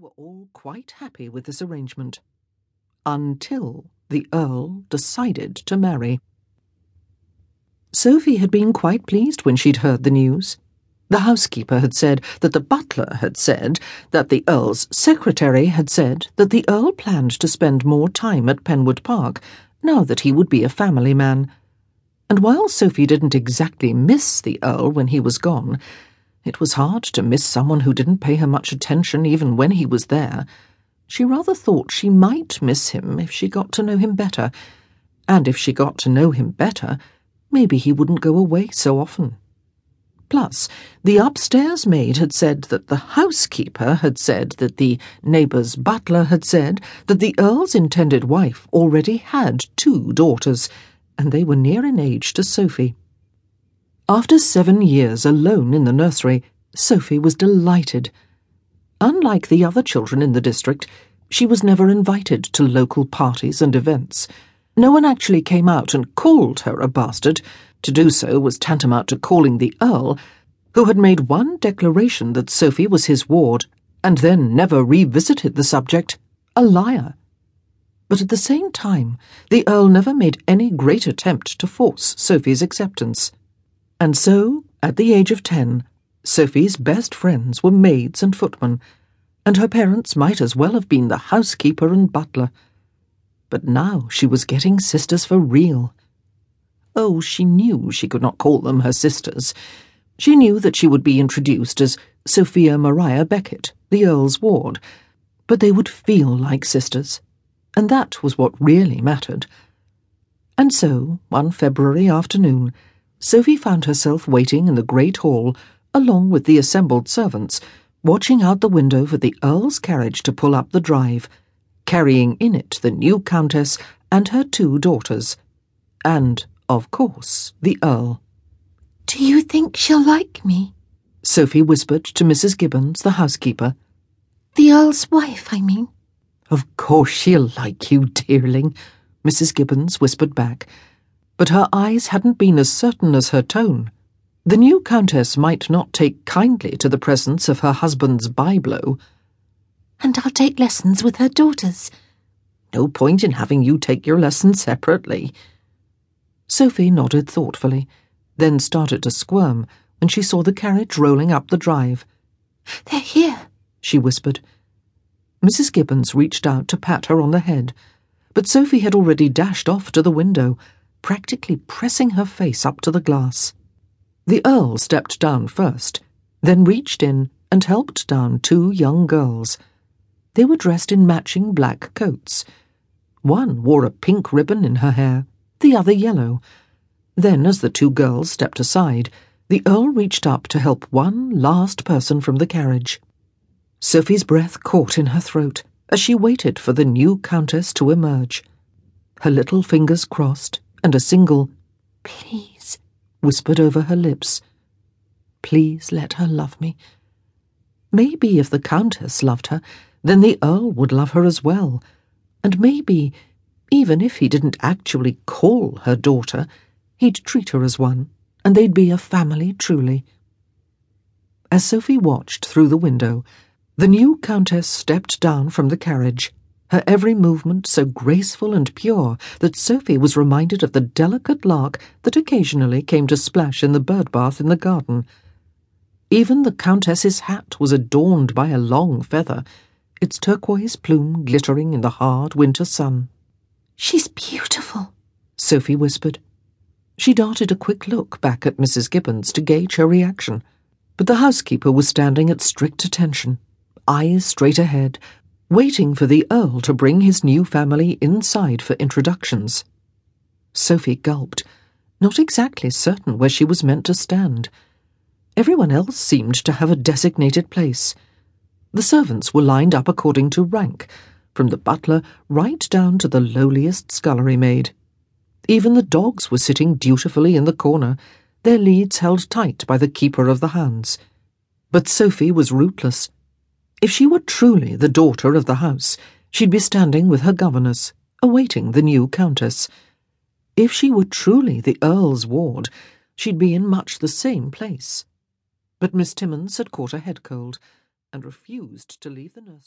were all quite happy with this arrangement. Until the Earl decided to marry. Sophie had been quite pleased when she'd heard the news. The housekeeper had said that the butler had said that the Earl's secretary had said that the Earl planned to spend more time at Penwood Park now that he would be a family man. And while Sophie didn't exactly miss the Earl when he was gone, it was hard to miss someone who didn't pay her much attention even when he was there. She rather thought she might miss him if she got to know him better, and if she got to know him better, maybe he wouldn't go away so often. Plus, the upstairs maid had said that the housekeeper had said that the neighbour's butler had said that the Earl's intended wife already had two daughters, and they were near in age to Sophie. After seven years alone in the nursery, Sophie was delighted. Unlike the other children in the district, she was never invited to local parties and events. No one actually came out and called her a bastard. To do so was tantamount to calling the Earl, who had made one declaration that Sophie was his ward, and then never revisited the subject, a liar. But at the same time, the Earl never made any great attempt to force Sophie's acceptance. And so, at the age of ten, Sophie's best friends were maids and footmen, and her parents might as well have been the housekeeper and butler. But now she was getting sisters for real. Oh, she knew she could not call them her sisters. She knew that she would be introduced as Sophia Maria Beckett, the Earl's ward, but they would feel like sisters and that was what really mattered. And so, one February afternoon, Sophie found herself waiting in the great hall, along with the assembled servants, watching out the window for the Earl's carriage to pull up the drive, carrying in it the new Countess and her two daughters, and, of course, the Earl. Do you think she'll like me? Sophie whispered to Mrs. Gibbons, the housekeeper. The Earl's wife, I mean. Of course she'll like you, dearling, Mrs. Gibbons whispered back, but her eyes hadn't been as certain as her tone. The new Countess might not take kindly to the presence of her husband's byblow. And I'll take lessons with her daughters. No point in having you take your lessons separately. Sophie nodded thoughtfully, then started to squirm when she saw the carriage rolling up the drive. They're here, she whispered. Mrs. Gibbons reached out to pat her on the head, but Sophie had already dashed off to the window, practically pressing her face up to the glass. The Earl stepped down first, then reached in and helped down two young girls. They were dressed in matching black coats. One wore a pink ribbon in her hair, the other yellow. Then, as the two girls stepped aside, the Earl reached up to help one last person from the carriage. Sophie's breath caught in her throat as she waited for the new Countess to emerge. Her little fingers crossed, and a single, please, whispered over her lips. Please let her love me. Maybe if the Countess loved her, then the Earl would love her as well. And maybe, even if he didn't actually call her daughter, he'd treat her as one, and they'd be a family truly. As Sophie watched through the window, the new Countess stepped down from the carriage, her every movement so graceful and pure that Sophie was reminded of the delicate lark that occasionally came to splash in the bird bath in the garden. Even the Countess's hat was adorned by a long feather, its turquoise plume glittering in the hard winter sun. She's beautiful, Sophie whispered. She darted a quick look back at Mrs. Gibbons to gauge her reaction, but the housekeeper was standing at strict attention eyes straight ahead, waiting for the Earl to bring his new family inside for introductions. Sophie gulped, not exactly certain where she was meant to stand. Everyone else seemed to have a designated place. The servants were lined up according to rank, from the butler right down to the lowliest scullery maid. Even the dogs were sitting dutifully in the corner, their leads held tight by the keeper of the hounds. But Sophie was rootless. If she were truly the daughter of the house, she'd be standing with her governess, awaiting the new countess. If she were truly the Earl's ward, she'd be in much the same place. But Miss Timmins had caught a head cold, and refused to leave the nursery.